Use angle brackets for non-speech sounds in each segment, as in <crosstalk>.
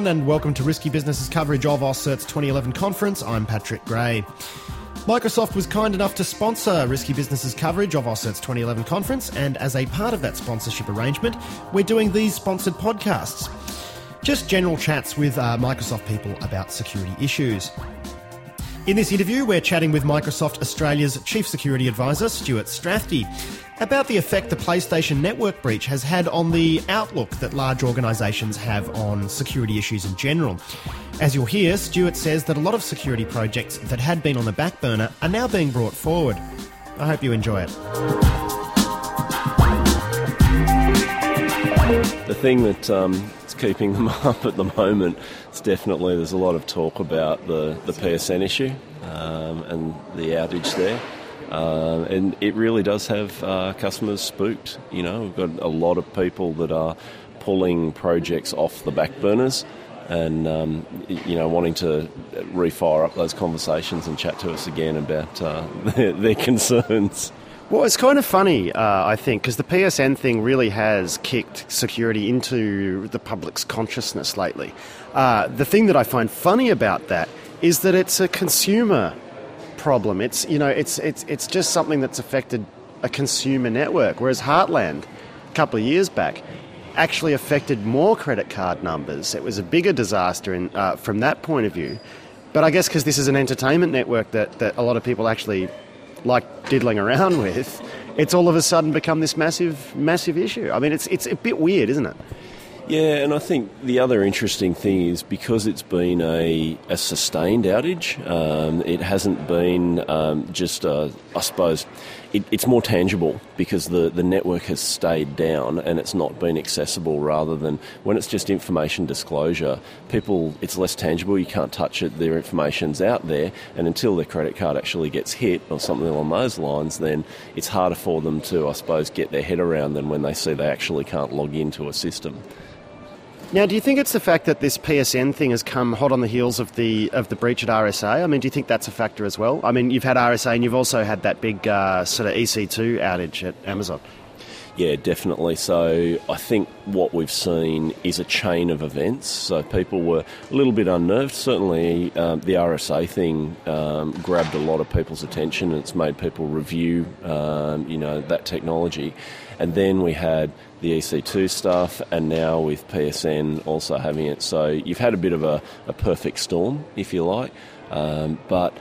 Everyone, and welcome to Risky Business's coverage of AusCert's 2011 conference. I'm Patrick Gray. Microsoft was kind enough to sponsor Risky Business's coverage of AusCert's 2011 conference, and as a part of that sponsorship arrangement, we're doing these sponsored podcasts. Just general chats with uh, Microsoft people about security issues. In this interview, we're chatting with Microsoft Australia's Chief Security Advisor, Stuart Strathdee, about the effect the PlayStation Network breach has had on the outlook that large organisations have on security issues in general. As you'll hear, Stuart says that a lot of security projects that had been on the back burner are now being brought forward. I hope you enjoy it. The thing that um, keeping <laughs> them up at the moment is definitely there's a lot of talk about the, the PSN issue um, and the outage there. Uh, and it really does have uh, customers spooked. You know, we've got a lot of people that are pulling projects off the back burners and um, you know wanting to refire up those conversations and chat to us again about uh, <laughs> their, their, concerns. Well, it's kind of funny, uh, I think, because the PSN thing really has kicked security into the public's consciousness lately. Uh, the thing that I find funny about that is that it's a consumer problem. It's you know it's it's it's just something that's affected a consumer network. Whereas Heartland, a couple of years back, actually affected more credit card numbers. It was a bigger disaster in, uh, from that point of view. But I guess because this is an entertainment network that, that a lot of people actually like diddling around <laughs> with, it's all of a sudden become this massive, massive issue. I mean, it's, it's a bit weird, isn't it? Yeah, and I think the other interesting thing is because it's been a, a sustained outage, um, it hasn't been um, just, a, I suppose, it, it's more tangible because the, the network has stayed down and it's not been accessible rather than when it's just information disclosure, people, it's less tangible, you can't touch it, their information's out there, and until their credit card actually gets hit or something along those lines, then it's harder for them to, I suppose, get their head around than when they see they actually can't log into a system. Now, do you think it's the fact that this PSN thing has come hot on the heels of the of the breach at RSA? I mean, do you think that's a factor as well? I mean, you've had RSA and you've also had that big uh, sort of EC2 outage at Amazon. Yeah, definitely. So I think what we've seen is a chain of events. So people were a little bit unnerved. Certainly, um, the RSA thing um, grabbed a lot of people's attention, and it's made people review, um, you know, that technology. And then we had the EC2 stuff, and now with PSN also having it. So you've had a bit of a, a perfect storm, if you like. Um, but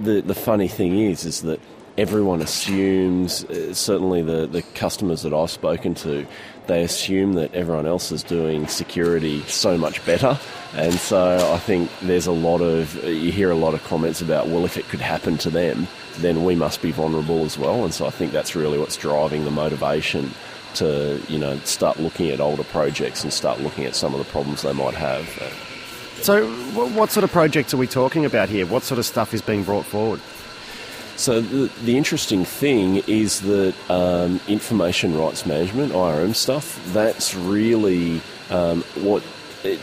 the the funny thing is, is that everyone assumes, uh, certainly the, the customers that I've spoken to, they assume that everyone else is doing security so much better. And so I think there's a lot of, you hear a lot of comments about, well, if it could happen to them, then we must be vulnerable as well. And so I think that's really what's driving the motivation to, you know, start looking at older projects and start looking at some of the problems they might have. So, what sort of projects are we talking about here? What sort of stuff is being brought forward? So the, the interesting thing is that um, information rights management, IRM stuff, that's really um, what. It,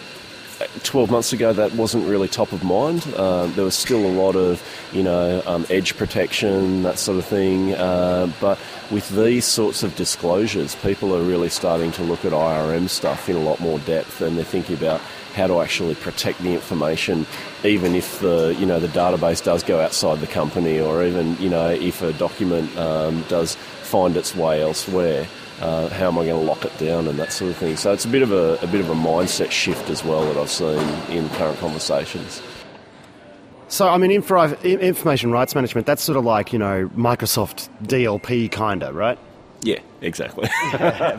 12 months ago, that wasn't really top of mind. Um, there was still a lot of, you know, um, edge protection, that sort of thing. Uh, but with these sorts of disclosures, people are really starting to look at IRM stuff in a lot more depth and they're thinking about how to actually protect the information, even if the you know the database does go outside the company, or even you know if a document um, does find its way elsewhere. Uh, how am I going to lock it down and that sort of thing? So it's a bit of a, a bit of a mindset shift as well that I've seen in current conversations. So, I mean, infra, information rights management, that's sort of like, you know, Microsoft DLP kind of, right? Yeah, exactly. <laughs>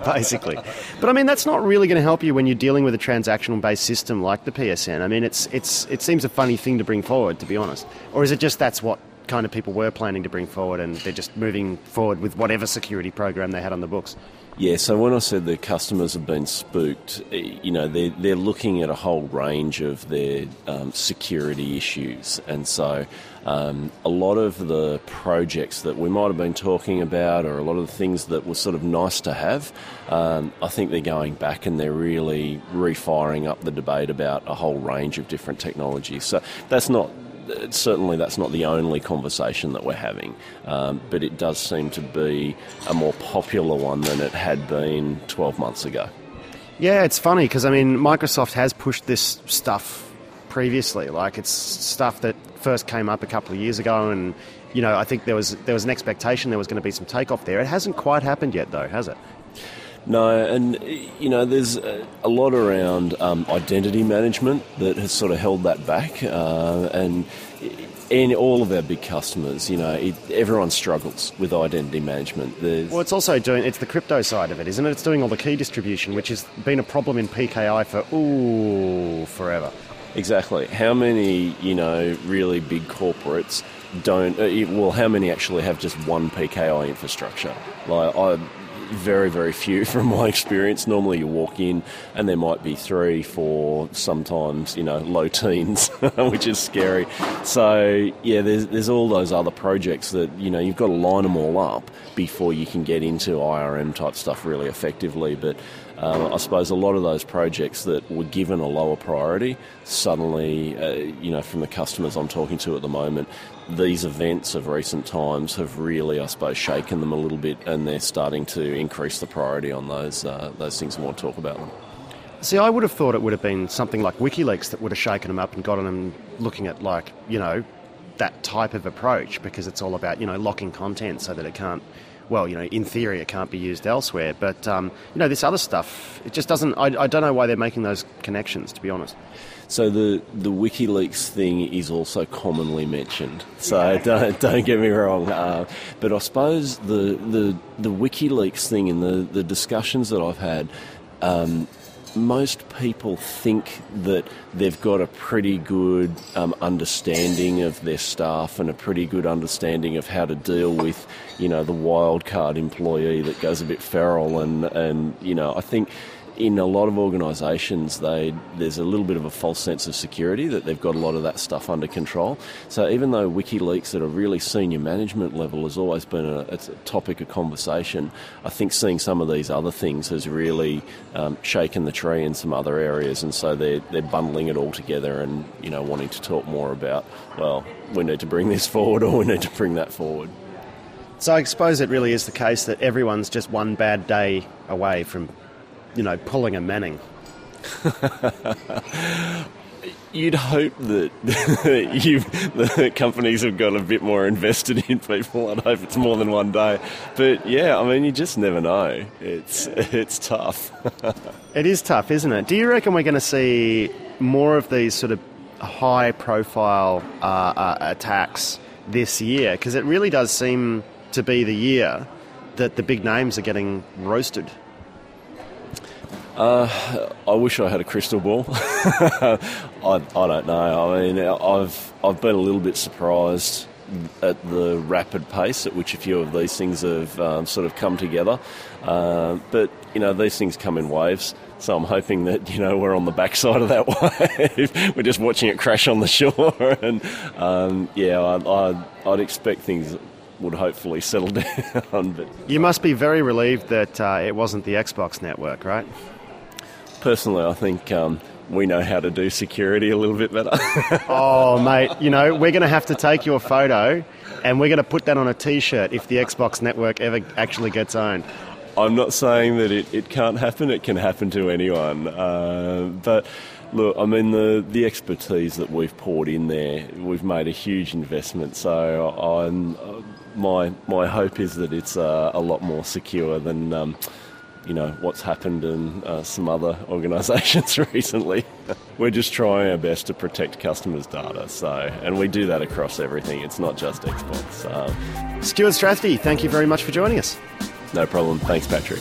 Basically. But I mean, that's not really going to help you when you're dealing with a transactional based system like the PSN. I mean, it's, it's, it seems a funny thing to bring forward, to be honest. Or is it just that's what kind of people were planning to bring forward and they're just moving forward with whatever security program they had on the books? Yeah, so when I said the customers have been spooked, eh, you know, they're, they're looking at a whole range of their um, security issues. And so um, a lot of the projects that we might have been talking about, or a lot of the things that were sort of nice to have, um, I think they're going back and they're really refiring up the debate about a whole range of different technologies. So that's not certainly that's not the only conversation that we're having, um, but it does seem to be a more popular one than it had been 12 months ago. Yeah, it's funny because I mean, Microsoft has pushed this stuff previously. Like it's stuff that first came up a couple of years ago, and you know, I think there was there was an expectation there was going to be some takeoff there. It hasn't quite happened yet, though, has it? No, and you know, there's a lot around um, identity management that has sort of held that back, uh, and in all of our big customers, you know, it, everyone struggles with identity management. There's well, it's also doing it's the crypto side of it, isn't it? It's doing all the key distribution, which has been a problem in PKI for ooh forever. Exactly. How many, you know, really big corporates don't? Uh, well, how many actually have just one PKI infrastructure? Like I very, very few <laughs> from my experience. Normally you walk in and there might be three, four, sometimes, you know, low teens, <laughs> which is scary. So, yeah, there's, there's all those other projects that, you know, you've got to line them all up before you can get into IRM type stuff really effectively. But um, I suppose a lot of those projects that were given a lower priority suddenly, uh, you know, from the customers I'm talking to at the moment, these events of recent times have really, I suppose, shaken them a little bit, and they're starting to increase the priority on those uh, those things and want to talk about them. See, I would have thought it would have been something like WikiLeaks that would have shaken them up and gotten them looking at, like, you know, that type of approach because it's all about, you know, locking content so that it can't well, you know, in theory, it can't be used elsewhere. But um, you know, this other stuff, it just doesn't. I, I, don't know why they're making those connections, to be honest. So the the WikiLeaks thing is also commonly mentioned. So <laughs> don't, don't get me wrong. Uh, but I suppose the the the WikiLeaks thing and the the discussions that I've had. Um, most people think that they've got a pretty good um, understanding of their staff and a pretty good understanding of how to deal with, you know, the wildcard employee that goes a bit feral and, and you know, I think in a lot of organisations, they there's a little bit of a false sense of security that they've got a lot of that stuff under control. So even though WikiLeaks at a really senior management level has always been a, a topic of conversation, I think seeing some of these other things has really um, shaken the tree in some other areas, and so they're they're bundling it all together and you know wanting to talk more about well we need to bring this <laughs> forward or we need to bring that forward. So I suppose it really is the case that everyone's just one bad day away from you know, pulling a Manning. <laughs> You'd hope that <laughs> you the companies have got a bit more invested in people. I'd hope it's more than one day, but yeah, I mean, you just never know. It's it's tough. <laughs> it is tough, isn't it? Do you reckon we're going to see more of these sort of high-profile uh, uh, attacks this year? Because it really does seem to be the year that the big names are getting roasted. Uh, I wish I had a crystal ball. <laughs> I, I don't know. I mean, I've I've been a little bit surprised at the rapid pace at which a few of these things have um, sort of come together. Uh, but you know, these things come in waves. So I'm hoping that you know we're on the backside of that <laughs> wave. we're just watching it crash on the shore, <laughs> and um, yeah, I, would expect things would hopefully settle down. But you must be very relieved that uh, it wasn't the Xbox network, right? Personally, I think um, we know how to do security a little bit better. <laughs> oh, mate, you know, we're going to have to take your photo and we're going to put that on a t shirt if the Xbox network ever actually gets owned. I'm not saying that it, it can't happen, it can happen to anyone. Uh, but look, I mean, the, the expertise that we've poured in there, we've made a huge investment. So I'm, my, my hope is that it's uh, a lot more secure than. Um, you know what's happened in uh, some other <laughs> organisations <laughs> recently. We're just trying our best to protect customers' data, so and we do that across everything. It's not just Xbox. Um, Stuart Strathdee, thank you very much for joining us. No problem. Thanks, Patrick.